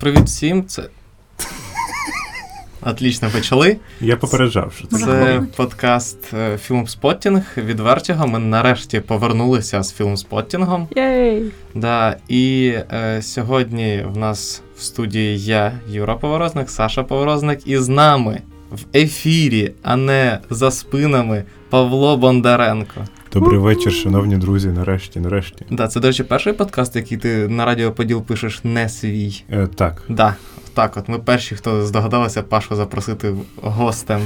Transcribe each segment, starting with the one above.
Привіт всім. Це. Отлично почали. Я попереджав, що це. Це подкаст е, Філмспоттінг від Вертіго. Ми нарешті повернулися з філмспоттінгом. Єй! Да, і е, сьогодні в нас в студії я, Юра Поворозник, Саша Поворозник, і з нами в ефірі, а не за спинами Павло Бондаренко. Добрий вечір, шановні друзі. Нарешті, нарешті. Да, це, до речі, перший подкаст, який ти на Радіо Поділ пишеш не свій. Е, так. Да, так, от ми перші, хто здогадалися Пашу запросити гостем.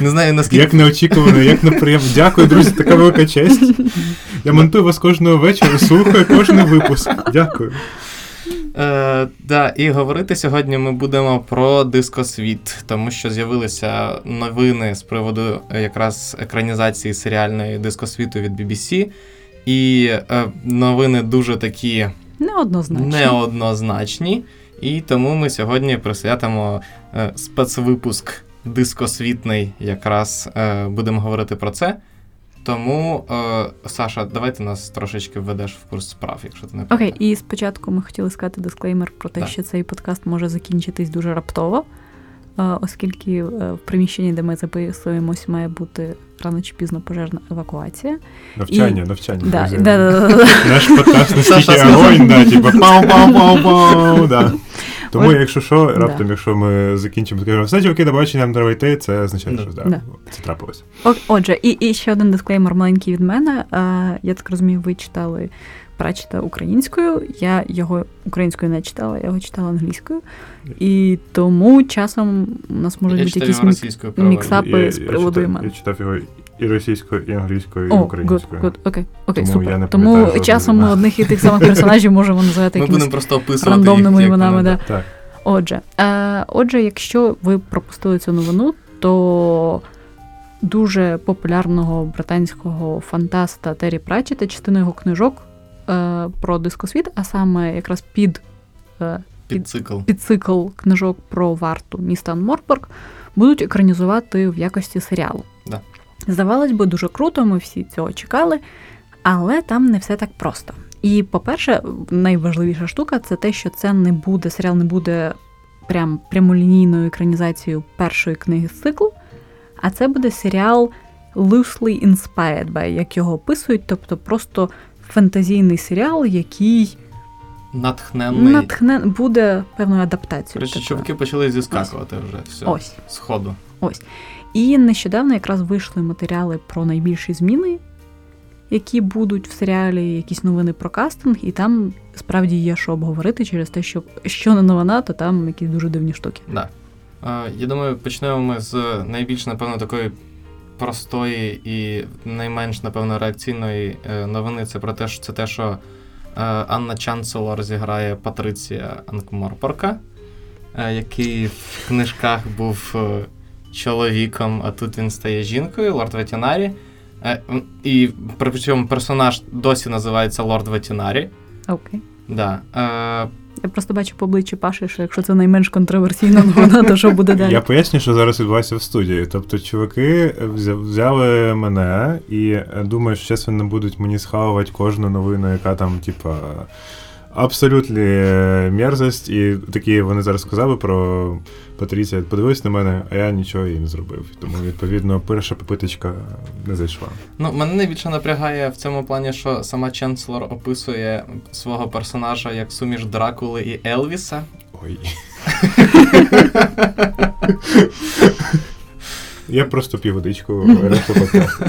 Не знаю, наскільки. Як неочікувано, як неприємно. Дякую, друзі, така велика честь. Я монтую вас кожного вечора, слухаю кожний випуск. Дякую. Е, да, і говорити сьогодні ми будемо про дискосвіт, тому що з'явилися новини з приводу якраз екранізації серіальної дискосвіту від BBC. І е, новини дуже такі Неоднозначно. неоднозначні. І тому ми сьогодні присвятимо е, спецвипуск дискосвітний, якраз е, будемо говорити про це. Тому, е, Саша, давай ти нас трошечки введеш в курс справ, якщо ти не Окей, проти. і спочатку ми хотіли сказати дисклеймер про те, Так. що цей подкаст може закінчитись дуже раптово, е, оскільки е, в приміщенні, де ми записуємось, має бути рано чи пізно пожежна евакуація. Навчання, навчання. Да, да, да, да, да. Наш подкаст настільки огонь, да, типу пау-пау-пау-пау, да. Тому, Ой, якщо що, да. раптом, якщо ми закінчимо, скажемо, все, чуваки, до бачення, нам треба йти, це означає, Да. що да, Да. це трапилось. О- Отже, і, і ще один дисклеймер маленький від мене. Я так розумію, ви читали Пратчета українською. Я його українською не читала, я його читала англійською. І тому часом у нас можуть Я бути якісь мік- міксапи з приводу читав, імен. я читав його і російською, і англійською, і О, good, українською. good, окей, окей, Тому супер. я не Тому пам'ятаю часом ми одних і тих самих персонажів можемо називати якимись будемо просто описувати рандомними їх, іменами. Да. Так. Отже, е, отже, якщо ви пропустили цю новину, то дуже популярного британського фантаста Террі Пратчета, частина його книжок е, про дискосвіт, а саме якраз під, е, Під цикл. під цикл книжок про варту міста Анк-Морпорк, будуть екранізувати в якості серіалу. Да. Здавалось би, дуже круто, ми всі цього чекали, але там не все так просто. І, по-перше, найважливіша штука це те, що це не буде, серіал не буде прям прямолінійною екранізацією першої книги з циклу, а це буде серіал loosely inspired by, як його описують, тобто просто фантазійний серіал, який Натхненний. натхне буде певною адаптацією. Коротше, такою. почали зіскакувати вже. Все. Ось. З ходу. Ось. І нещодавно якраз вийшли матеріали про найбільші зміни, які будуть в серіалі, якісь новини про кастинг, і там справді є що обговорити через те, що що не новина, то там якісь дуже дивні штуки. Да. Я думаю, почнемо ми з найбільш, напевно, такої простої і найменш, напевно, реакційної е, новини. Це про те, що це те, що е, Анна Чанцелор зіграє Патриція Анкморпорка, е, який в книжках був чоловіком, а тут він стає жінкою, лорд Ветінарі. Е, І причому персонаж досі називається Лорд Ветінарі. Окей. Да. Е, Я просто бачу по обличчі Паші, що якщо це найменш контроверсійна новина, то що буде далі? Я поясню, що зараз відбувається в студії. Тобто, чуваки взяли мене і е, думаю, що зараз вони будуть мені схавувати кожну новину, яка там, типа, абсолютно мерзость. І такі вони зараз сказали про Патріція. Подивись на мене, а я нічого і не зробив. Тому, відповідно, перша попиточка не зайшла. Ну, мене найбільше напрягає в цьому плані, що сама Ченселор описує свого персонажа як суміш Дракули і Елвіса. Ой. Я просто пів водичку, решту подкасту.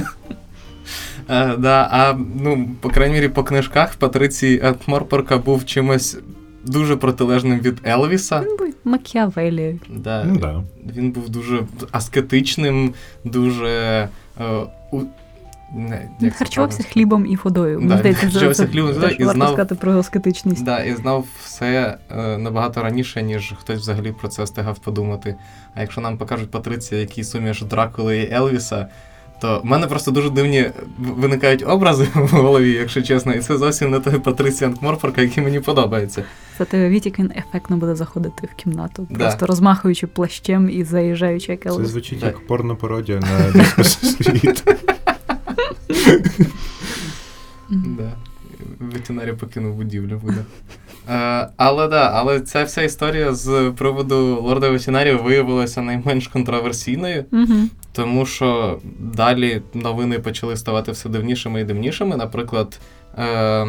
Е, да, а ну, по крайній мірі, по книжках Патрицій Морпорка був чимось дуже протилежним від Елвіса. Він був Макіавелі. Да, Ну да. Він був дуже аскетичним, дуже. Е, у... Не, Він харчувався хлібом і водою. Да, здається, харчувався це хлібом і і варто знав- сказати про аскетичність. Да, і знав все е, набагато раніше, ніж хтось взагалі про це встигав подумати. А якщо нам покажуть Патриція, який суміш Дракули і Елвіса, то в мене просто дуже дивні виникають образи в голові, якщо чесно, і це зовсім не той Патриція Анкморфорка, який мені подобається. Зате Вітік він ефектно буде заходити в кімнату, Да. просто розмахуючи плащем і заїжджаючи як Це звучить Так. як порно-пародія на дискосвіт. Мгм. Да. Покинув будівлю буде. Е, але да, але ця вся історія з приводу лорда ветеринарів виявилася найменш контроверсійною, Угу. тому що далі новини почали ставати все дивнішими і дивнішими. Наприклад, е, е,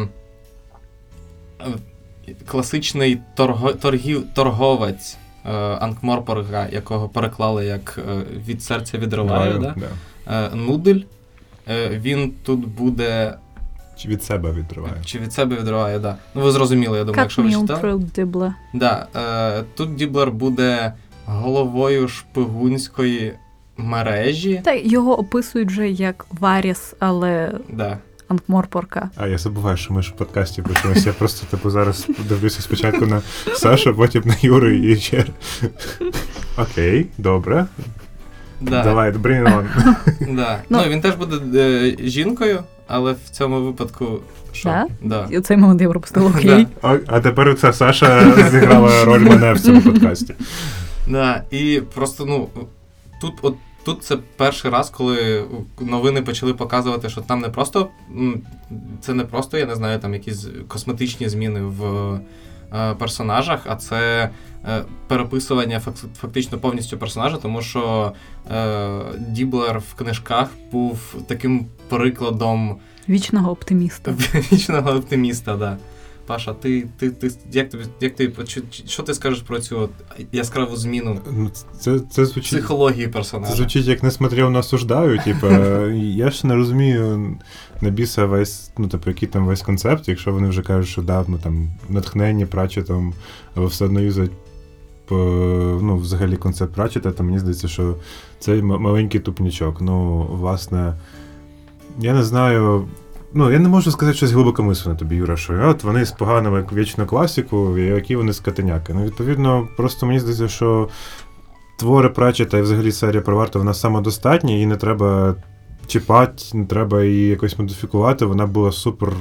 класичний торго, торгів, торговець е, Анкморпорга, якого переклали як е, від серця відриває, да? да. е, Нудель. Е, він тут буде. Чи від себе відриває. Чи від себе відриває, да. Ну ви зрозуміли, я думаю, якщо ви Cut me читали. Да, е, тут Діблер буде головою шпигунської мережі. Та його описують вже як Варіс, але Да. Анкморпорка. А я забуваю, що ми ж в подкасті пишемося. Я просто типу зараз дивлюся спочатку на Сашу, потім на Юру і ще. Окей, добре. Да. Давай, bring on. Да. Ну- Ну, він теж буде е, жінкою, але в цьому випадку. Що? Да? Да. І Оцей момент я пропустила, окей. А, а тепер це Саша зіграла роль мене в цьому подкасті. Да. І просто, ну, тут, от, тут це перший раз, коли новини почали показувати, що там не просто. Це не просто, я не знаю, там якісь косметичні зміни в персонажах, а це е, переписування фактично повністю персонажа, тому що е, Діблер в книжках був таким прикладом Вічного оптиміста. вічного оптиміста, да. Паша, ти, ти, ти як тобі, як ти що, ти скажеш про цю от яскраву зміну Ну, Це, це звучить. психології Це звучить як не смотрел, но осуждаю. Типу, я ж не розумію на біса весь, ну, типу, який там весь концепт, якщо вони вже кажуть, що да, ну, там, натхненні прачетом, але все одно юзають по, ну, взагалі концепт прачета, то мені здається, що цей маленький тупнічок. Ну, власне, я не знаю. Ну, я не можу сказати щось глибоко мислене тобі, Юра, що от вони споганили вічну класіку, які вони скотиняки. Ну, відповідно, просто мені здається, що твори Пратчета і взагалі серія про варту, вона самодостатня, її не треба чіпати, не треба її якось модифікувати. Вона була супер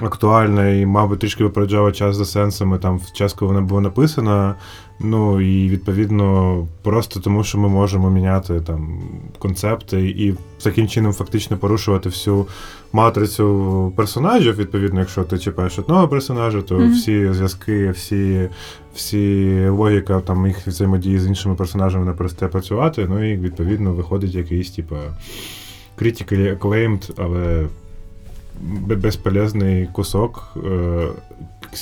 актуальна і, мабуть, трішки випереджала час за сенсами там в час, коли вона була написана. Ну і відповідно, просто тому, що ми можемо міняти там концепти і таким чином фактично порушувати всю матрицю персонажів. Відповідно, якщо ти чіпаєш одного персонажа, то Мгм. всі зв'язки, всі, всі логіка там їх взаємодії з іншими персонажами не перестає працювати. Ну і відповідно виходить якийсь, типу, critically acclaimed, але безполезний кусок е,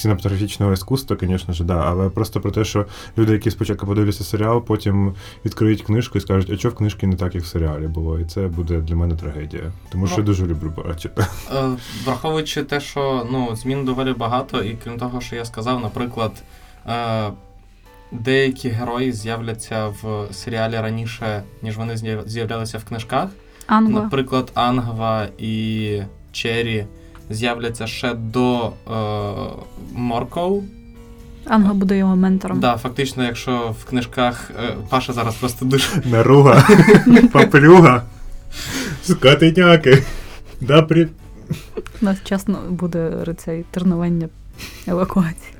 кінематографічного іскусства, звісно ж, да, але просто про те, що люди, які спочатку подивляться серіал, потім відкриють книжку і скажуть, а що в книжці не так, як в серіалі було. І це буде для мене трагедія. Тому що Ну. я дуже люблю бачити. Е, Враховуючи те, що ну, змін доволі багато, і крім того, що я сказав, наприклад, е, деякі герої з'являться в серіалі раніше, ніж вони з'являлися в книжках. Англо. Наприклад, Ангва і Черрі з'являться ще до е, Морков. Англо буде його ментором. Да, фактично, якщо в книжках е, Паша зараз просто дуже Наруга, паплюга, скотиняки. Да, при... У нас часно буде цей тренування евакуації.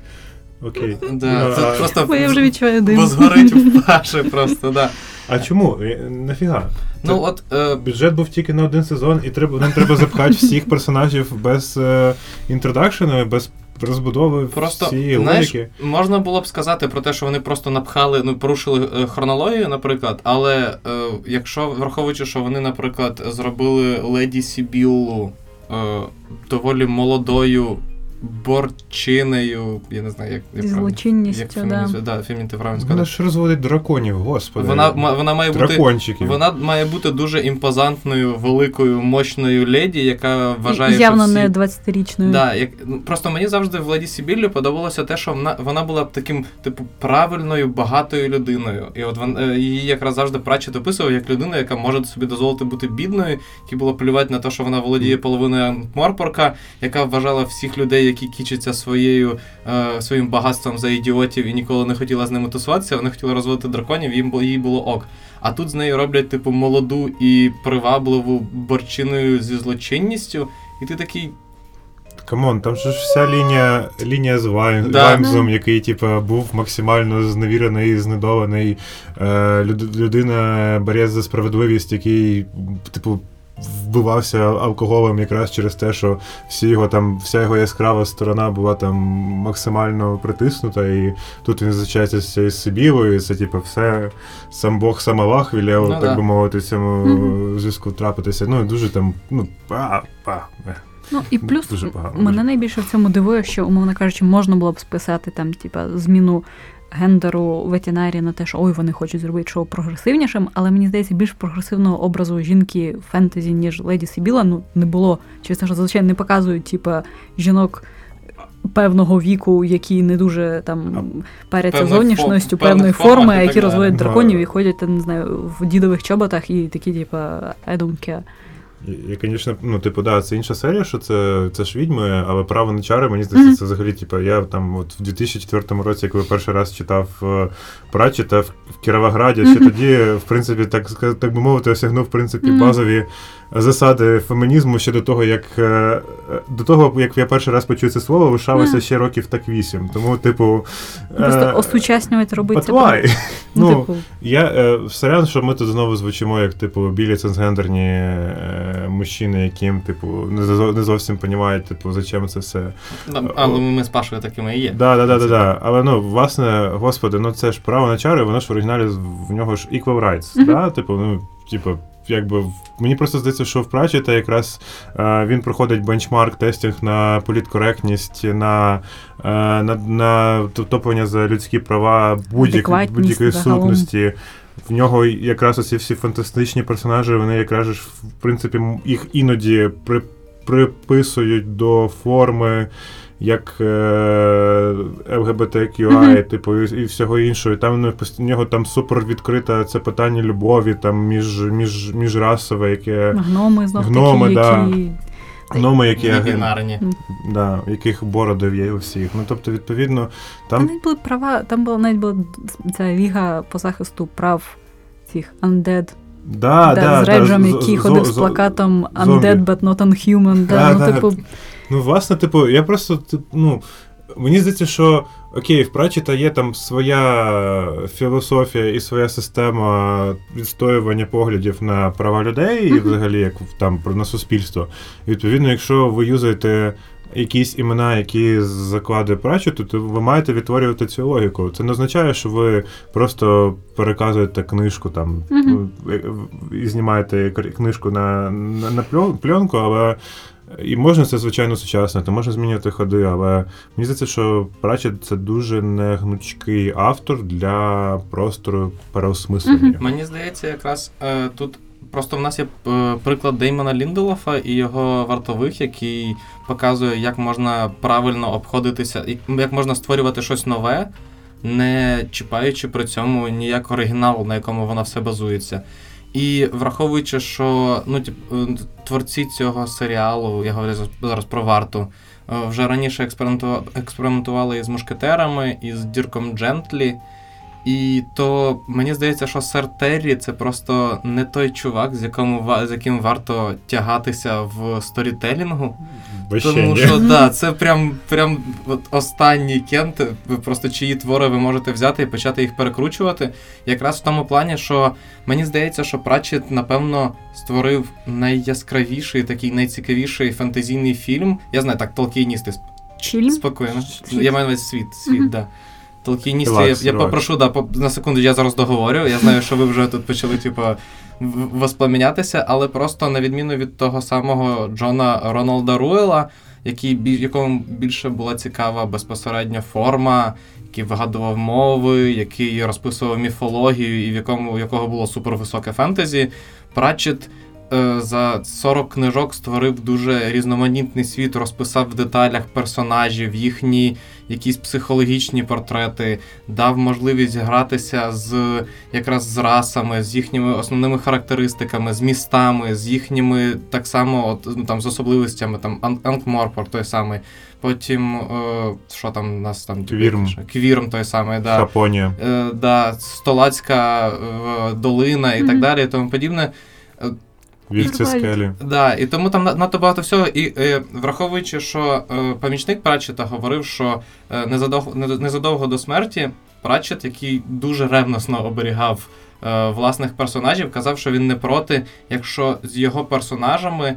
Окей. да, Ну, це просто Бо я вже відчуваю дим. бо згорить в Паші просто, да. А чому? Е, Нафіга? Ну от е, Бюджет був тільки на один сезон, і треба, нам треба запхати всіх персонажів без е, інтродакшену, без розбудови Просто, всієї знаєш, логіки. можна було б сказати про те, що вони просто напхали, ну порушили е, хронологію, наприклад, але е, якщо враховуючи, що вони, наприклад, зробили леді Сібіллу е, доволі молодою борчинею, я не знаю, як, як правильно- злочинністю, як да. фемінізм- да, фемінітив правильно Вона ж розводить драконів, господи. Вона, ма- вона має бути. Дракончиків. Вона має бути дуже імпозантною, великою, мощною леді, яка вважає, Явно що всі... не 20-річною. Да, як, ну, просто мені завжди в Леді Сібіллі подобалося те, що вона, вона була б таким, типу, правильною, багатою людиною. І от вон, е, її якраз завжди Пратчет описував як людину, яка може собі дозволити бути бідною, які було плювати на те, що вона володіє половиною Морпорка, яка вважала всіх людей, які кічаться своєю, е, своїм багатством за ідіотів і ніколи не хотіла з ними тусуватися. Вони хотіли розводити драконів, їм їй було ок. А тут з нею роблять, типу, молоду і привабливу борчинею зі злочинністю, і ти такий. Come on, там же ж вся лінія, лінія з Вайм, Да. Ваймзом, який типу, був максимально зневірений, знедолений. Е, люд, людина борець за справедливість, який, типу, вбивався алкоголем якраз через те, що всі його там, вся його яскрава сторона була там максимально притиснута, і тут він зустрічається з цією Сибілою, і це типу все сам Бог, сам Аллах віляв, Ну, так да. би мовити, в цьому Мгм. зв'язку трапитися. Ну, дуже там, ну, па, па. е. Ну і плюс Дуже погано, мене дуже. найбільше в цьому дивує, що, умовно кажучи, можна було б списати там, типа, зміну гендеру ветеринарії на те, що ой, вони хочуть зробити шоу прогресивнішим, але мені здається, більш прогресивного образу жінки в фентезі, ніж леді Сибіла, ну не було. Через те, що зазвичай не показують, типа, жінок. Певного віку, які не дуже там паряться зовнішністю, певної форми, які розводять драконів і ходять, не знаю, в дідових чоботах і такі, типа, I don't care. І, звісно, ну, типу, да, це інша серія, що це, це ж відьми, але право на чари, мені здається, це взагалі, типу, я там от в 2004 році, коли перший раз читав е, Пратчета в, в Кіровограді, ще тоді, в принципі, так, так би мовити, осягнув в принципі базові засади фемінізму ще до того, як е, е, до того, як я перший раз почув це слово, лишалося ще років так вісім. Тому, типу. Просто е, осучаснювати робити. Ну, Ну, типу, Я е, сорян, що ми тут знову звучимо як типу білі цензгендерні е, мужчини, яким, типу, не, не зовсім розуміють, типу, зачем це все. Але ми з Пашою такими і є. Да, да, да, да, да. Але ну, власне, господи, ну це ж право на чари, воно ж в оригіналі в нього ж equal rights. Да? Типу, ну, типу, якби мені просто здається, що в Пратчета якраз е, він проходить бенчмарк тестінг на політкоректність, на, е, на, на топування за людські права будь-якої загалом. сутності. В нього якраз оці всі фантастичні персонажі, вони якраз в принципі, їх іноді при, приписують до форми як е, ЛГБТQI, Мгм. типу, і, і всього іншого. І там в нього там супер відкрите це питання любові, там між, між, міжрасове, яке гноми знов Гноми, такі, да. які. Гноми, які Не да, яких бородив є у всіх. Ну тобто, відповідно, Там там навіть були права, там була навіть була ця ліга по захисту прав цих undead, да, да, да, з Реджем, да, який з- ходив з- з плакатом. Undead, but not unhuman. Да, Да, ну, да. типу, Ну, власне, типу, я просто, типу, ну. Мені здається, що окей, в Пратчета є там своя філософія і своя система відстоювання поглядів на права людей, і взагалі як там на суспільство. І, відповідно, якщо ви юзаєте якісь імена, які закладує Пратчету, то ви маєте відтворювати цю логіку. Це не означає, що ви просто переказуєте книжку там і знімаєте книжку на, на, на пленку, але. І можна це, звичайно, сучаснити, можна змінювати ходи, але мені здається, що Пратчет це дуже негнучкий автор для простору переосмислення. Мгм. Мені здається, якраз е, тут просто в нас є е, приклад Деймона Лінделофа і його вартових, який показує, як можна правильно обходитися, і як можна створювати щось нове, не чіпаючи при цьому ніяк оригінал, на якому воно все базується. І враховуючи, що ну, тип, е, творці цього серіалу, я говорю за- зараз про варту, е, вже раніше експериментува- експериментували із мушкетерами, із Дірком Джентлі. І то мені здається, що сер Террі це просто не той чувак, з якому з яким варто тягатися в сторітелінгу. Вообще Тому ні. що да, це прям прям от останній кент, просто чиї твори ви можете взяти і почати їх перекручувати. Якраз в тому плані, що мені здається, що Пратчет, напевно, створив найяскравіший, такий найцікавіший фентезійний фільм. Я знаю, так, толкіністи Фільм? Спокійно. Я маю на увазі світ, світ, Мгм. да. Толкіністи, я, я попрошу, да, по, на секунду, я зараз договорю. Я знаю, що ви вже тут почали, типу, в- воспламенятися, але просто на відміну від того самого Джона Роналда Руела, який, якому більше була цікава безпосередньо форма, який вигадував мови, який розписував міфологію, і в якому в якого було супервисоке фентезі. Пратчет е, за 40 книжок створив дуже різноманітний світ, розписав в деталях персонажів, їхні якісь психологічні портрети, дав можливість гратися з якраз з расами, з їхніми основними характеристиками, з містами, з їхніми так само, от, ну, там з особливостями, там Анкморпор той самий. Потім, е, що там у нас там Квірм. Квірм той самий, да. Японія. Е, да, Столацька е, долина і так далі, і тому подібне. Вівці скелі. Да, і тому там надто багато всього. І е, враховуючи, що е, помічник Пратчета говорив, що е, незадовго, незадовго до смерті Пратчет, який дуже ревносно оберігав е, власних персонажів, казав, що він не проти, якщо з його персонажами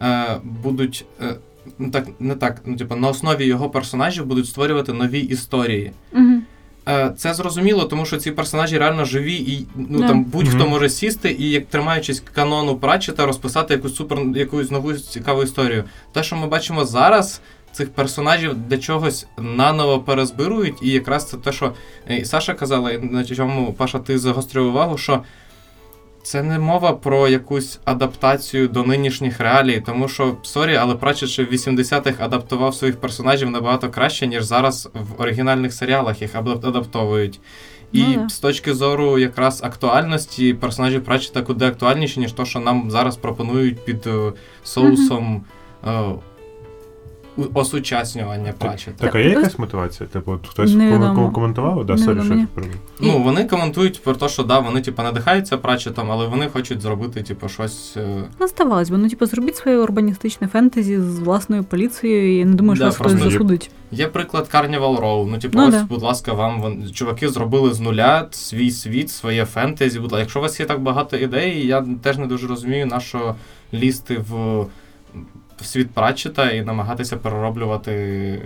е, будуть. Е, ну, так, не так, ну, типу, на основі його персонажів будуть створювати нові історії. Угу. Е, Це зрозуміло, тому що ці персонажі реально живі, і ну yeah. там будь-хто Мгм. може сісти і, як тримаючись канону Пратчета, розписати якусь супер якусь нову цікаву історію. Те, що ми бачимо зараз, цих персонажів для чогось наново перезбирують, і якраз це те, що е, і Саша казала, і на чому Паша, ти загострив увагу, що. Це не мова про якусь адаптацію до нинішніх реалій, тому що, sorry, але Пратчет ще в 80-х адаптував своїх персонажів набагато краще, ніж зараз в оригінальних серіалах їх адап- адаптовують. І Ну да. з точки зору якраз актуальності персонажі Пратчета куди актуальніші, ніж то, що нам зараз пропонують під е, соусом у- осучаснювання Пратчета. Так, а є якась мотивація? Типу, от хтось Невідомо. ком- ком- коментував? Да, sorry, що. Ну, вони коментують про те, що да, вони типу, надихаються Пратчетом, але вони хочуть зробити, типу, щось. е, Ну, здавалось би, ну типу, зробіть своє урбаністичне фентезі з власною поліцією, і я не думаю, що Да, вас хтось засудить. Є приклад Carnival Row. Ну, типу, Ну, ось, да. будь ласка, вам вон- чуваки зробили з нуля свій світ, своє фентезі. Будь ласка, якщо у вас є так багато ідей, я теж не дуже розумію, на що лізти в, в світ Пратчета і намагатися перероблювати е,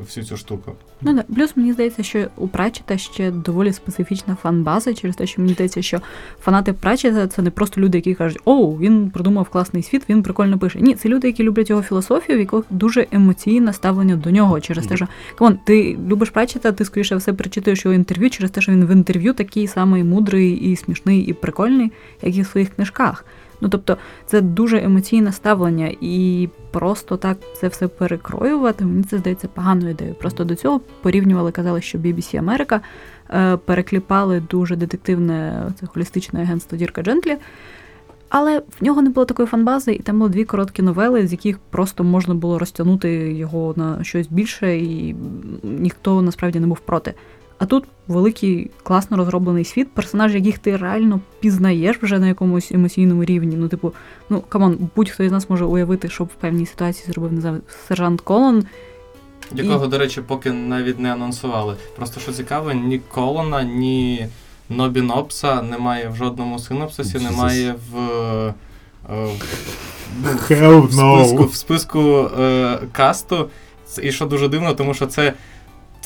всю цю штуку. Ну да. Плюс мені здається, що у Пратчета ще доволі специфічна фан-база, через те, що мені здається, що фанати Пратчета це не просто люди, які кажуть, оу, він придумав класний світ, він прикольно пише. Ні, це люди, які люблять його філософію, в яких дуже емоційне ставлення до нього. Через те, що come on, ти любиш Пратчета, ти скоріше все перечитуєш його інтерв'ю, через те, що він в інтерв'ю такий самий мудрий і смішний, і прикольний, як і в своїх книжках. Ну тобто, це дуже емоційне ставлення, і просто так це все перекроювати, мені це здається поганою ідеєю. Просто до цього порівнювали, казали, що BBC Америка е, перекліпали дуже детективне це холістичне агентство Дірка Джентлі. Але в нього не було такої фанбази, і там було дві короткі новели, з яких просто можна було розтягнути його на щось більше, і ніхто насправді не був проти. А тут великий, класно розроблений світ, персонажі, яких ти реально пізнаєш вже на якомусь емоційному рівні. Ну, типу, ну come on, будь-хто із нас може уявити, що б в певній ситуації зробив не знаю, сержант Колон. Якого, до речі, поки навіть не анонсували. Просто що цікаво, ні Колона, ні Нобі Нопса немає в жодному синопсисі, немає в. е, в- в списку, в списку е, касту. І що дуже дивно, тому що це,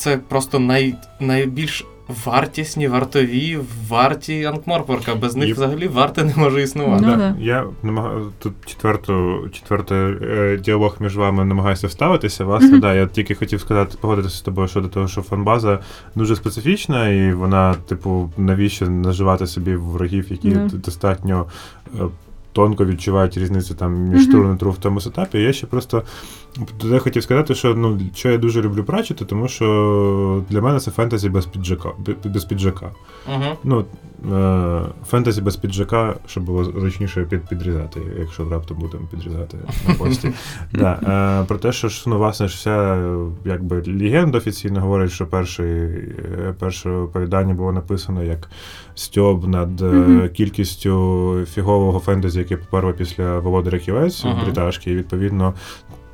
це просто най, найбільш вартісні, вартові, варті Анкморпорка. Без них І- взагалі варти не може існувати. Ну, Да. да. Я намагаю тут четверту, четвертий е, діалог між вами намагаюся вставитися. Власне, Мгм. да, я тільки хотів сказати, погодитися з тобою щодо того, що фанбаза дуже специфічна, і вона, типу, навіщо наживати собі ворогів, які д- достатньо. е, Тонко відчувають різницю там між Мгм. тру і тру в тому сетапі. Я ще просто туди хотів сказати, що ну що я дуже люблю прачити, тому що для мене це фентезі без піджака. бе- Без піджака. Угу. Ну, е, фентезі без піджака, щоб було зручніше під, підрізати, якщо раптом будемо підрізати на пості. да, е, про те, що ж, ну, власне, ж вся якби, легенда офіційно говорить, що перший, е, перше оповідання було написано як стьоб над Мгм. кількістю фігового фентезі, яке поперло після Володаря Ківець Ага. бриташки, і відповідно.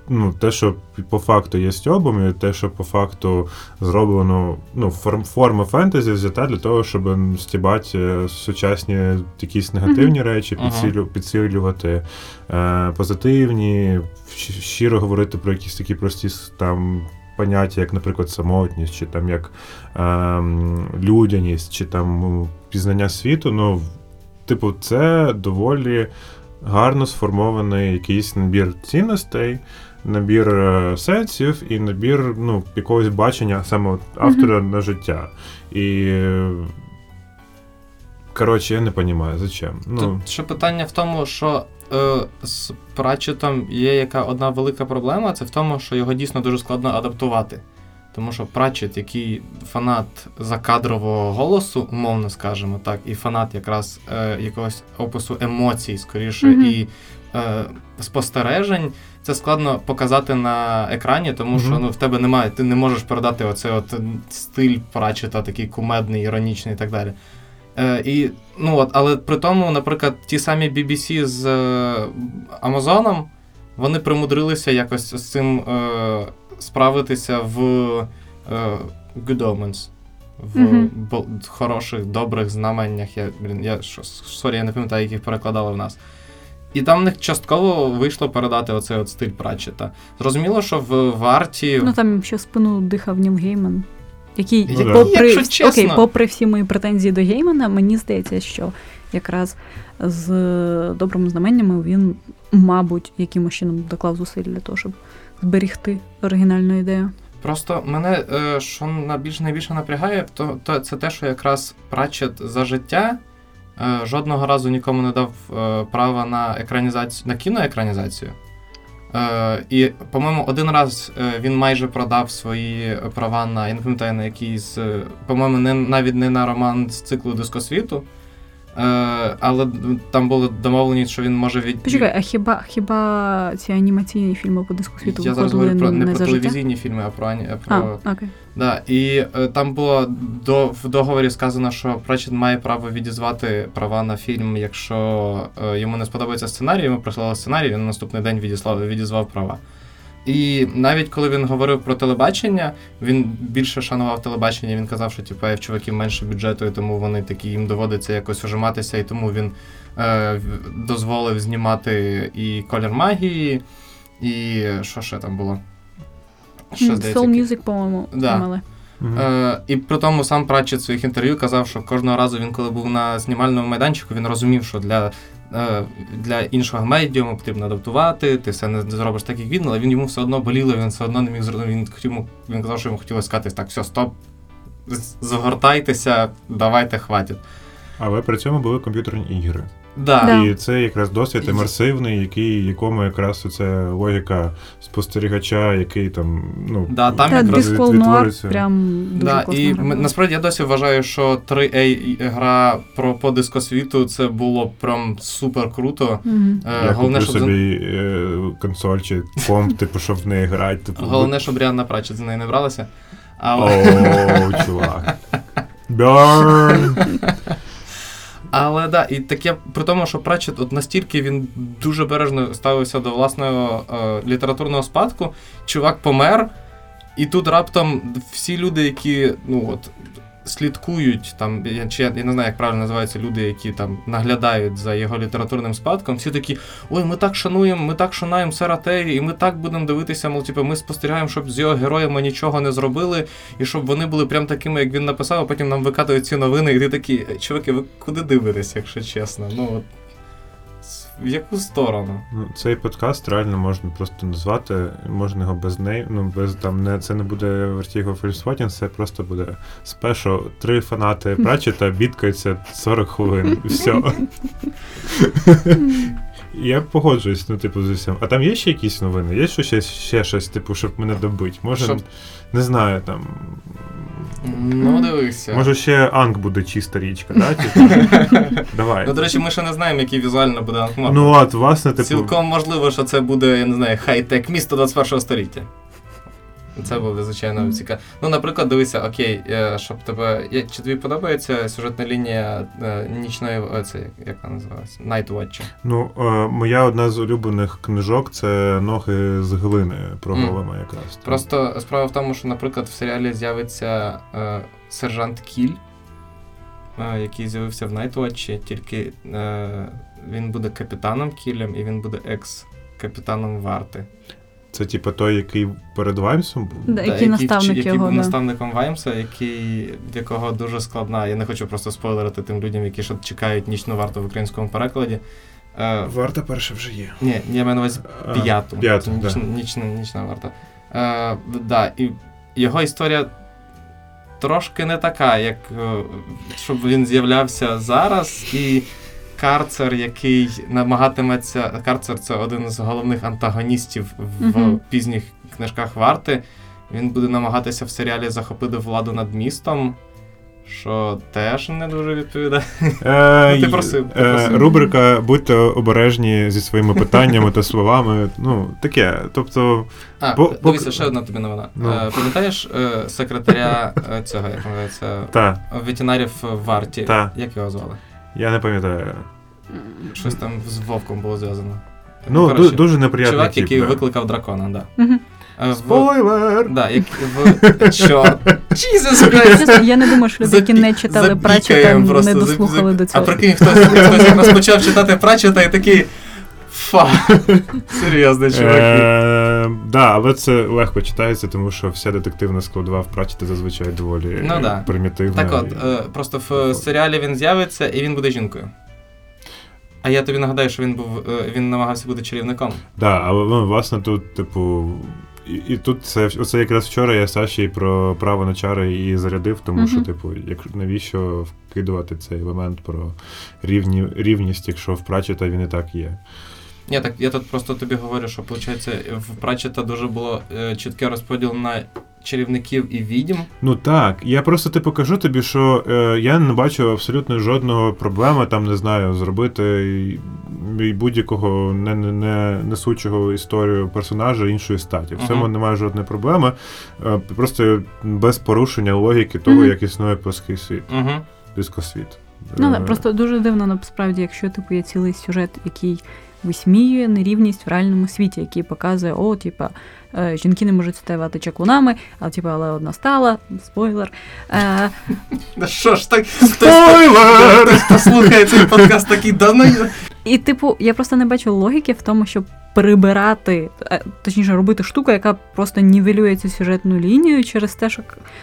Ну, те, що по факту є стьобом, і те, що по факту зроблено, ну, форм, форма фентезі взята для того, щоб стібати е, сучасні якісь негативні речі, Ага. підсилю, підсилювати е, позитивні, щиро говорити про якісь такі прості там. Поняття, як, наприклад, самотність, чи там як ем, людяність, чи там пізнання світу. Ну, типу, це доволі гарно сформований якийсь набір цінностей, набір е, сенсів і набір ну, якогось бачення саме автора на життя. І. е, Коротше, я не розумію, зачем. Ну, Тут ще питання в тому, що е, з Пратчетом є яка одна велика проблема, це в тому, що його дійсно дуже складно адаптувати. Тому що Пратчет, який фанат закадрового голосу, умовно скажемо так, і фанат якраз е, якогось опису емоцій, скоріше, Мгм. і е, спостережень, це складно показати на екрані, тому що ну, в тебе немає, ти не можеш передати оцей от стиль Пратчета, такий кумедний, іронічний і так далі. Е, і, ну, от, але при тому, наприклад, ті самі BBC з е, Амазоном, вони примудрилися якось з цим е, справитися в е, Good Omens. в Мгм. бо- хороших, добрих знаменнях. Я, блін, я sorry, я не пам'ятаю, як їх перекладали в нас. І там в них частково вийшло передати оцей от стиль Пратчета. Зрозуміло, що в варті. Ну там ще в спину дихав Ніл Гейман. Який, Ну, попри, Якщо чесно. окей, попри всі мої претензії до Геймана, мені здається, що якраз з добрими знаменнями він, мабуть, якимось чином доклав зусиль для того, щоб зберігти оригінальну ідею. Просто мене е, що найбільш найбільше напрягає, то, то це те, що якраз Пратчет за життя е, жодного разу нікому не дав е, права на екранізацію на кіноекранізацію. Е, і, по-моєму, один раз е, він майже продав свої права на, я не пам'ятаю, на якийсь, е, по-моєму, не, навіть не на роман з циклу дискосвіту. Е, але там було домовленість, що він може від. Почекай, а хіба хіба ці анімаційні фільми по диску світу Я зараз говорю про не не про за життя? телевізійні фільми, а про, ані- про А, окей. Да, і е, там було до, в договорі сказано, що Пратчет має право відізвати права на фільм, якщо е, йому не сподобається сценарій, йому прислали сценарій, він на наступний день відіслав, відізвав права. І навіть коли він говорив про телебачення, він більше шанував телебачення. Він казав, що типу, в чуваків менше бюджету, і тому вони такі їм доводиться якось ужиматися, і тому він е, дозволив знімати і колір магії, і що ще там було? М, здається, Soul Music, по-моєму, Да. знімали. Мгм. Е, і при тому сам Пратчет в своїх інтерв'ю казав, що кожного разу він, коли був на знімальному майданчику, він розумів, що для, для іншого медіуму потрібно адаптувати, ти все не зробиш так, як він, але він йому все одно боліло, він все одно не міг зробити. Він хотів він казав, що йому хотілося сказати, так, все, стоп, згортайтеся, давайте, хватить. Але при цьому були комп'ютерні ігри. Да. Да. І це якраз досвід імерсивний, який, якому якраз це логіка спостерігача, який там, ну, Да, там Та якраз Noir відтворюється. прям дуже Да, класно і м- насправді я досі вважаю, що 3A гра про по дискосвіту це було прям супер круто. Мгм. Е, Я головне, куплю щоб за- собі е, консоль чи комп, типу, щоб в неї грати. Типу, Головне, щоб Ріанна Пратчет за неї не бралася. О, Але, чувак. Burn! але да, і таке при тому, що Пречет от настільки він дуже бережно ставився до власного е, літературного спадку, чувак помер, і тут раптом всі люди, які ну от. Слідкують там, чи я, я не знаю, як правильно називаються люди, які там наглядають за його літературним спадком. Всі такі: ой, ми так шануємо, ми так шанаємо Сера і ми так будемо дивитися, мол, типу, ми спостерігаємо, щоб з його героями нічого не зробили, і щоб вони були прям такими, як він написав, а потім нам викатують ці новини, і ти такі, чуваки, ви куди дивитесь, якщо чесно? Ну от в яку сторону? Ну, цей подкаст реально можна просто назвати, можна його без неї. Ну, без там не це не буде Vertigo Filmspotting, це просто буде спешо. Три фанати Пратчета бідкаються 40 хвилин. І все. Я погоджуюсь, ну, типу, з усім. А там є ще якісь новини? Є ще, ще щось, типу, щоб мене добити? Може, Щоб- не знаю, там. Ну, дивися. Може, ще Анг буде чиста річка, да? Типу? Давай. Ну, до речі, ми ще не знаємо, який візуально буде Ангмар. Ну от, власне, типу. Цілком можливо, що це буде, я не знаю, хай-тек місто 21 століття. Це буде, звичайно, цікаво. Ну, наприклад, дивися, окей, е, щоб тебе. Чи тобі подобається сюжетна лінія е, нічної це, як вона називалася? Night Watch. Ну, е, моя одна з улюблених книжок це ноги з глини про голема якраз. Просто справа в тому, що, наприклад, в серіалі з'явиться сержант Кіль, який з'явився в Night Watch, тільки він буде капітаном Кілем і він буде екс-капітаном варти. Це типу той, який перед Ваймсом був. Да, який вчи- наставник який його, був да. наставником Ваймса, який, в якого дуже складна. Я не хочу просто спойлерити тим людям, які ще чекають нічну варту в українському перекладі. Е, Варта перша вже є. ні, я маю на увазі А, п'яту. П'яту, Це да. нічна, нічна, нічна варта. Е, да, і його історія трошки не така, як е, щоб він з'являвся зараз. І карцер, який намагатиметься. Карцер це один з головних антагоністів в Мгм. пізніх книжках варти. Він буде намагатися в серіалі захопити владу над містом. Що теж не дуже відповідає. Е, Ну, ти просив, ти е. Рубрика Будьте обережні зі своїми питаннями та словами. Ну, таке. Тобто, А, Бо- дивися, бо- ще одна тобі новина. Ну. Е, пам'ятаєш е, секретаря е, цього, як називається, та, ветеринарів в варті? Та. Як його звали? Я не пам'ятаю. Щось там з Вовком було зв'язано. Ну, коротше, ду- дуже неприємний Чувак, тип, який да. викликав дракона, да. Мгм. Е, в- Спойлер! Да, як в чорт. Jesus Christ! Чесно, я не думаю, що люди, які не читали Запікаємо Пратчета, просто, не зап- дослухали зап- до А цього. прикинь, хтось, хтось якраз почав читати Пратчета і такий. Фа. Серйозно, чуваки. Е, да, але це легко читається, тому що вся детективна складова в прачті зазвичай доволі Ну да. примітивна. Так от, і- е, просто в серіалі він з'явиться і він буде жінкою. А я тобі нагадаю, що він був е, він намагався бути чарівником. Да, але ну, власне тут, типу. І, і тут це оце якраз вчора я Саші про право на чари і зарядив, тому Мгм. що, типу, як навіщо вкидувати цей елемент про рівні, рівність, якщо в Пратчета він і так є. Ні, так я тут просто тобі говорю, що виходить, в Пратчета дуже було е, чіткий розподіл на чарівників і відьм. Ну так, я просто типу кажу тобі, що е, я не бачу абсолютно жодного проблеми там, не знаю, зробити будь-якого не, не, не несучого історію персонажа іншої статі. В цьому Мгм. немає жодної проблеми. Е, просто без порушення логіки того, Мгм. як існує плоский світ, Угу. дискосвіт. Ну, Е, да, просто дуже дивно, насправді, якщо типу є цілий сюжет, який висміює нерівність в реальному світі, який показує, о, типа, е, жінки не можуть ставати чаклунами, а типа, але одна стала, спойлер. Е, Да що ж так? Спойлер! Хтось послухає цей подкаст такий да ну. і, типу, я просто не бачу логіки в тому, щоб прибирати, е, точніше, робити штуку, яка просто нівелює цю сюжетну лінію через те, що.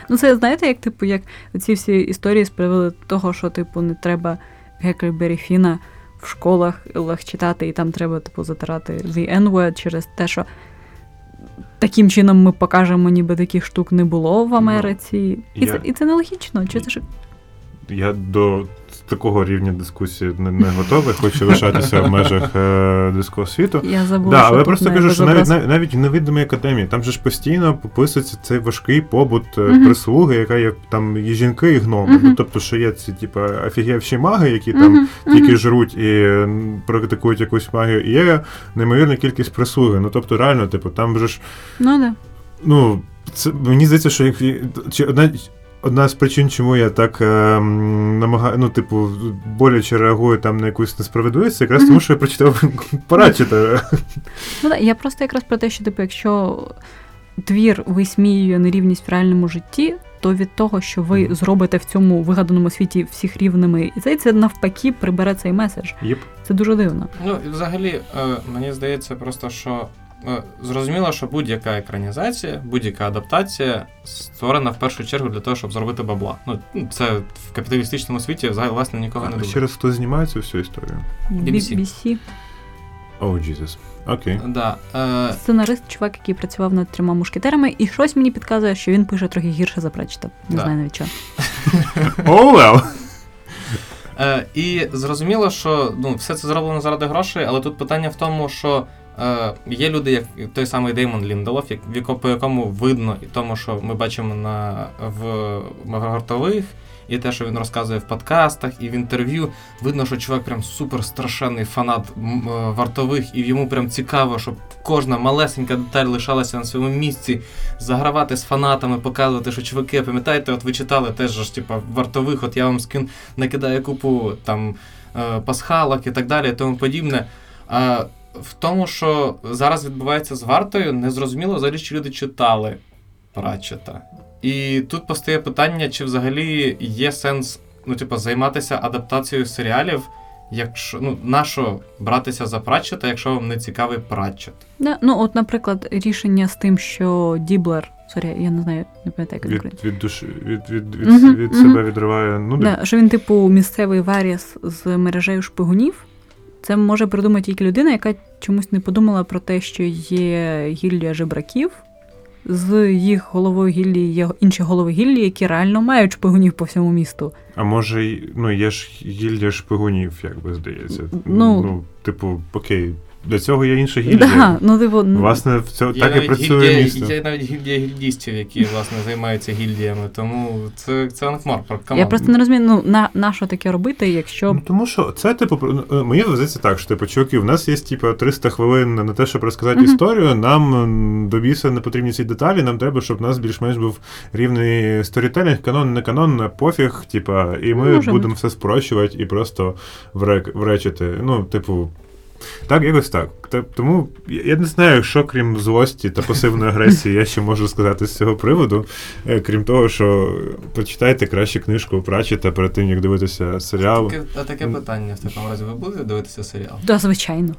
Ну, це знаєте, як, типу, як ці всі історії з приводу того, що, типу, не треба Гекльбері Фіна в школах читати, і там треба, типу, затирати the N-word через те, що таким чином ми покажемо, ніби таких штук не було в Америці. І, я- це, і це нелогічно. Чи це ж Я до такого рівня дискусії не, не готовий, хочу лишатися в межах е, дискосвіту. я забула. Да, але просто кажу, що навіть безобраз. навіть в невидимій академії там же ж постійно пописується цей важкий побут Мгм. прислуги, яка є там і жінки, і гноми. Мгм. Ну тобто, що є ці типу, офігівші маги, які там тільки жруть і практикують якусь магію, і є неймовірна кількість прислуги. Ну тобто, реально, типу, там вже ж Ну, да. ну, це мені здається, що як чи одна. Одна з причин, чому я так е, намагаю, ну, типу, боляче реагую там на якусь несправедливість, це якраз тому, що я прочитав Парачета. Ну, да, я просто якраз про те, що типу, якщо твір висміює нерівність в реальному житті, то від того, що ви зробите в цьому вигаданому світі всіх рівними, і це, це навпаки прибере цей меседж. Єп. Це дуже дивно. Ну, і взагалі, е, мені здається, просто що зрозуміло, що будь-яка екранізація, будь-яка адаптація створена в першу чергу для того, щоб зробити бабла. Ну, це в капіталістичному світі взагалі, власне нікого не А дуже. ще раз хто знімає цю всю історію? BBC. BBC. Oh, Jesus. Окей. Да, е, Сценарист, чувак, який працював над трьома мушкетерами, і щось мені підказує, що він пише трохи гірше за Пратчета. Не Да. знаю навіть що. О, well. Е, і зрозуміло, що ну, все це зроблено заради грошей, але тут питання в тому, що е, є люди, як той самий Деймон Лінделов, як, по якому видно і тому, що ми бачимо на, в гартових, і те, що він розказує в подкастах і в інтерв'ю, видно, що чувак прям супер страшенний фанат е, вартових, і йому прям цікаво, щоб кожна малесенька деталь лишалася на своєму місці, загравати з фанатами, показувати, що чуваки, пам'ятаєте, от ви читали теж ж, типа, вартових, от я вам скин накидаю купу там е, пасхалок і так далі, і тому подібне. А в тому, що зараз відбувається з вартою, незрозуміло взагалі, чи люди читали Пратчета. І тут постає питання, чи взагалі є сенс ну, типу, займатися адаптацією серіалів, якщо ну, нащо братися за Пратчета, якщо вам не цікавий Пратчет. Да, ну, от, наприклад, рішення з тим, що Діблер, sorry, я не знаю, не пам'ятаю, як Від, від душі, від, від, від, Мгм, від мгм. себе відриває. Ну, Да, що він, типу, місцевий варіс з мережею шпигунів. Це може придумати тільки людина, яка чомусь не подумала про те, що є гілля жебраків. З їх головою гіллі є інші голови гіллі, які реально мають шпигунів по всьому місту. А може, ну, є ж гілля шпигунів, як би здається. Ну- типу, окей, для цього є інша гільдія. Да, ну, типу, ну, Власне, в цьо, так і навіть працює гільдія, місто. Є навіть гільдія гільдістів, які власне займаються гільдіями, тому це, це анхмар. я просто не розумію, ну, на, на що таке робити, якщо Ну, тому що це, типу, про- ну, мені здається так, що типу, чуваки, у нас є типу, 300 хвилин на те, щоб розказати Мгм. історію. Нам м, до біса не потрібні ці деталі. Нам треба, щоб у нас більш-менш був рівний сторітелінг, канон, не канон, пофіг, типа, і ми Може будемо все спрощувати і просто врек, вречити. Ну, типу. Так, якось так. Тому я не знаю, що крім злості та пасивної агресії, я ще можу сказати з цього приводу. Е, крім того, що почитайте краще книжку Пратчета перед тим, як дивитися серіал. Таке, а таке питання в такому разі. Ви будете дивитися серіал? Да, звичайно.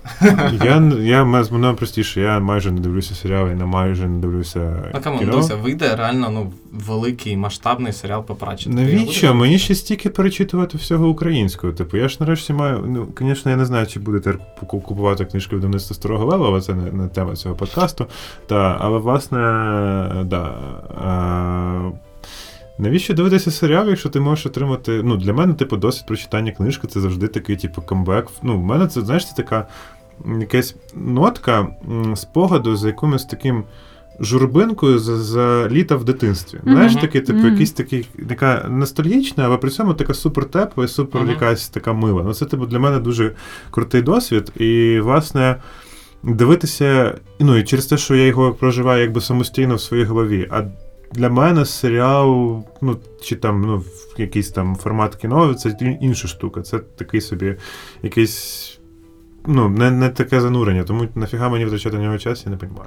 Я я мене простіше, я майже не дивлюся серіали, я майже не дивлюся. Ну, come on, дивися, вийде реально ну, великий масштабний серіал по Пратчету. Навіщо? Мені ще стільки перечитувати всього українського. Типу, я ж нарешті маю. Ну, звісно, я не знаю, чи будете купувати книжки видавництва Старого Лева, але це не, не тема цього подкасту. Та, Але, власне, да. А, Навіщо дивитися серіал, якщо ти можеш отримати. Ну, для мене, типу, досвід прочитання книжки це завжди такий, типу, камбек. Ну, в мене це, знаєш, це така якась нотка спогаду за якимось таким журбинкою за, за літа в дитинстві. Mm-hmm. Знаєш, такий, типу, mm-hmm. якийсь такий, така ностальгічна, але при цьому така супер тепла і супер mm-hmm. якась така мила. Ну, це типу, для мене дуже крутий досвід. І, власне, дивитися, ну і через те, що я його проживаю якби самостійно в своїй голові. А для мене серіал, ну, чи там ну, якийсь там формат кіно, це інша штука. Це такий собі якийсь. Ну, не не таке занурення, тому нафіга мені втрачати на нього час, я не розумію.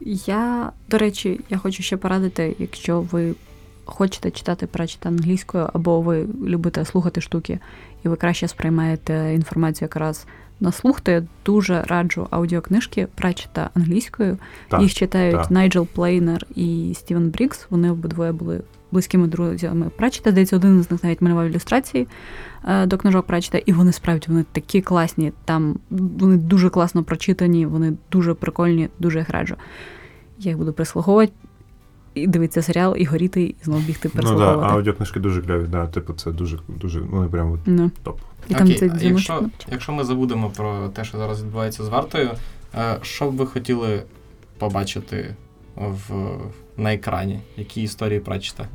Я, до речі, я хочу ще порадити, якщо ви хочете читати прачити англійською, або ви любите слухати штуки, і ви краще сприймаєте інформацію якраз на слух, то я дуже раджу аудіокнижки прачета англійською. Так, Їх читають так. Найджел Плейнер і Стівен Брікс. Вони обидвоє були близькими друзями Прачета. Здається, один з них навіть малював ілюстрації е, до книжок Прачета, і вони справді вони такі класні. Там вони дуже класно прочитані, вони дуже прикольні, дуже їх раджу. Я їх буду прислуговувати. І дивитися серіал, і горіти, і знову бігти переслуховувати. Ну, да, аудіокнижки дуже кляві, да, типу, це дуже, дуже, ну, прямо ну. топ. І там Окей, це якщо, якщо ми забудемо про те, що зараз відбувається з вартою, е, що б ви хотіли побачити в, на екрані? Які історії прачете?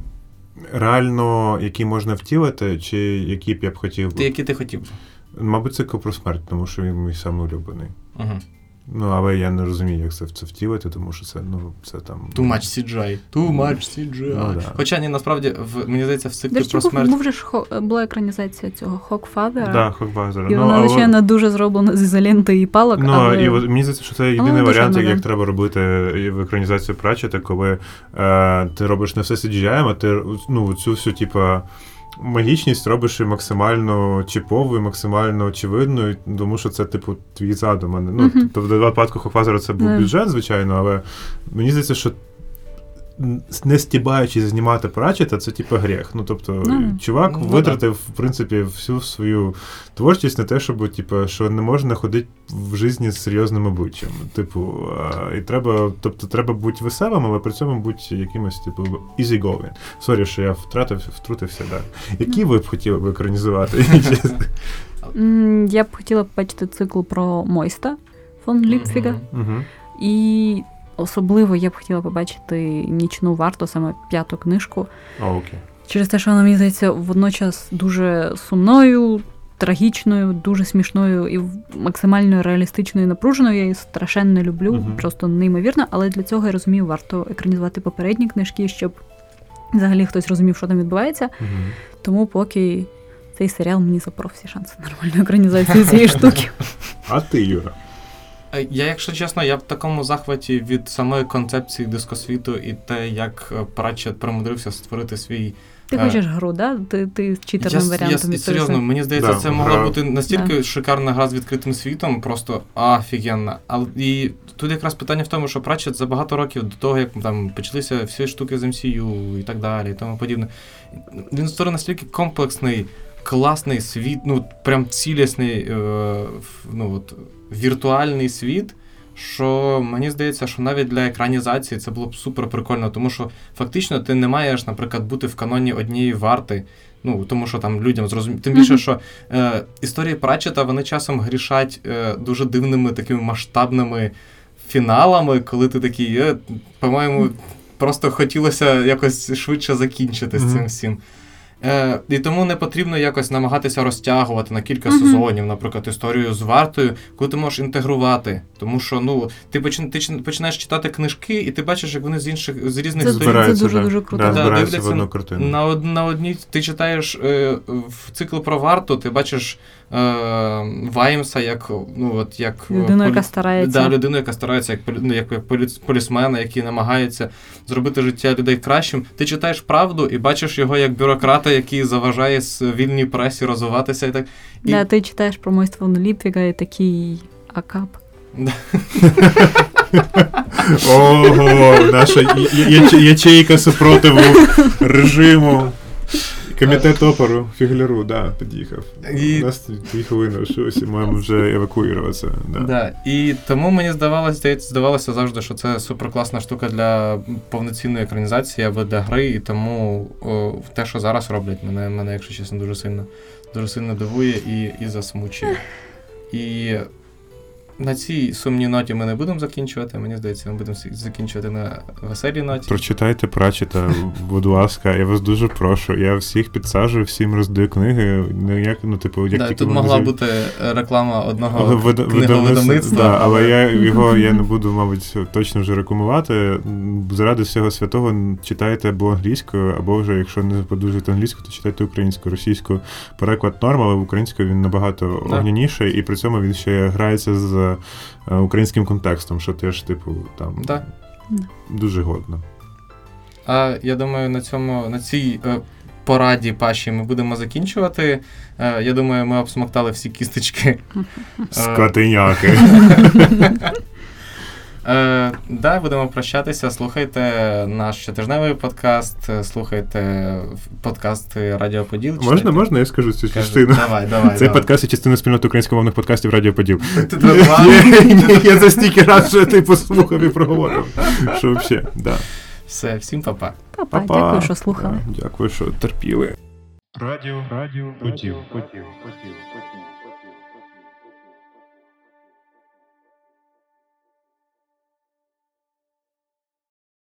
Реально, які можна втілити, чи які б я б хотів? Ти які ти хотів? Мабуть, цикл про смерть, тому що він мій самий улюблений. Угу. Ну, але я не розумію, як це це втілити, тому що це ну, це там. Too much CGI. Too much CGI. Ну, да. Хоча ні, насправді, в, мені здається, в циклі про смерть. Був же ж була екранізація цього Хокфадера. Да, Хокфадера. І ну, вона, звичайно, але... дуже зроблена з ізоленти і палок. Ну, але... і мені здається, що це єдиний але варіант, як, як треба робити в екранізацію Прачета, коли е, ти робиш не все CGI, а ти ну, цю всю, типа магічність робиш максимально чіповою, максимально очевидною, тому що це, типу, твій задум. Ну, uh-huh. Тобто, в випадку Хохвазера це був yeah. бюджет, звичайно, але мені здається, що не стібаючись знімати Пратчета, це типу гріх. Ну, тобто, mm. чувак ну, витратив, в принципі, всю свою творчість на те, щоб, типу, що не можна ходити в житті з серйозним обличчям. Типу, а, і треба, тобто, треба бути веселим, але при цьому бути якимось, типу, easy going. Sorry, що я втратив, втрутився, так. Які ви б хотіли б екранізувати? Я б хотіла побачити цикл про Мойста фон Ліпфіга. І Особливо я б хотіла побачити нічну варту, саме п'яту книжку. О, окей. Через те, що вона мені здається водночас дуже сумною, трагічною, дуже смішною і максимально реалістичною і напруженою. Я її страшенно люблю, uh-huh. просто неймовірно. Але для цього я розумію, варто екранізувати попередні книжки, щоб взагалі хтось розумів, що там відбувається. Uh-huh. Тому поки цей серіал мені запоров всі шанси нормальної екранізації цієї штуки. А ти, Юра? Е, я, якщо чесно, я в такому захваті від самої концепції дискосвіту і те, як е, Пратчет примудрився створити свій. Ти хочеш гру, да? Ти ти читерним я, варіантом. Я, серйозно, мені здається, да, це могла бути настільки да. шикарна гра з відкритим світом, просто офігенна. Але і тут якраз питання в тому, що Пратчет за багато років до того, як там почалися всі штуки з MCU і так далі, і тому подібне. Він створив настільки комплексний, класний світ, ну прям цілісний, е, ну от віртуальний світ. Що мені здається, що навіть для екранізації це було б супер прикольно, тому що фактично ти не маєш, наприклад, бути в каноні однієї варти. Ну, тому що там людям зрозуміло. Тим більше, що е, історії Прачета вони часом грішать е, дуже дивними такими масштабними фіналами, коли ти такий, е, по-моєму, просто хотілося якось швидше закінчити з цим всім. Е, і тому не потрібно якось намагатися розтягувати на кілька Мгм. сезонів, наприклад, історію з вартою, коли ти можеш інтегрувати. Тому що ну, ти, почин, ти починаєш читати книжки, і ти бачиш, як вони з інших з різних сторін збирають. Збираються, дуже-дуже круто. Да, Да, збираються в дивляться одну картину. на, од, на одній ти читаєш е, в цикл про варту, ти бачиш е, Ваймса як, ну, от, як е, Людину, полі- яка старається. Да, людину, яка старається як, полі- ну, як, як полі- полісмена, який намагається зробити життя людей кращим. Ти читаєш правду і бачиш його як бюрократа, який заважає вільній пресі розвиватися і так. І, Да, ти читаєш про мойство Ліпвіга і такий акап. Ого, наша ячейка супротиву режиму. Комітет опору Фігляру, да, під'їхав. І- У нас дві хвилини щось, і маємо вже евакуюватися. Да. Да. І тому мені здавалося, здавалося завжди, що це суперкласна штука для повноцінної екранізації або для гри, і тому о, те, що зараз роблять, мене, мене якщо чесно, дуже сильно, дуже сильно дивує і, і засмучує. І на цій сумній ноті ми не будемо закінчувати. Мені здається, ми будемо закінчувати на веселій ноті. Прочитайте Прачета, будь ласка, я вас дуже прошу. Я всіх підсаджую, всім роздаю книги. Ну, як, ну, типу, як Да, тільки тут могла з'яв- бути е, реклама одного Але книговидавництва. Да, але я його я не буду, мабуть, точно вже рекламувати. Заради всього святого читайте або англійською, або вже, якщо не подужуєте англійську, то читайте українською. Російською переклад норм, але в українською він набагато Да. огняніший, і при цьому він ще грається з е, українським контекстом, що теж, типу, там Да. дуже годно. А я думаю, на цьому на цій е, пораді Паші ми будемо закінчувати. Е, я думаю, ми обсмоктали всі кісточки. Скотиняки. Е, да, будемо прощатися. Слухайте наш щотижневий подкаст, е, слухайте подкасти Радіо Поділ. Можна, читайте. можна я скажу цю частину? Давай, давай. Цей давай. подкаст є частина спільноти українськомовних подкастів Радіо Поділ. Ти? Ні, Я за стільки раз вже типу слухав і проговорив. Що взагалі, да. Все, всім па-па. Папа, Па-па. дякую, що слухали. Дякую, що терпіли. Радіо, радіо, поділ, поділ, поділ, поділ.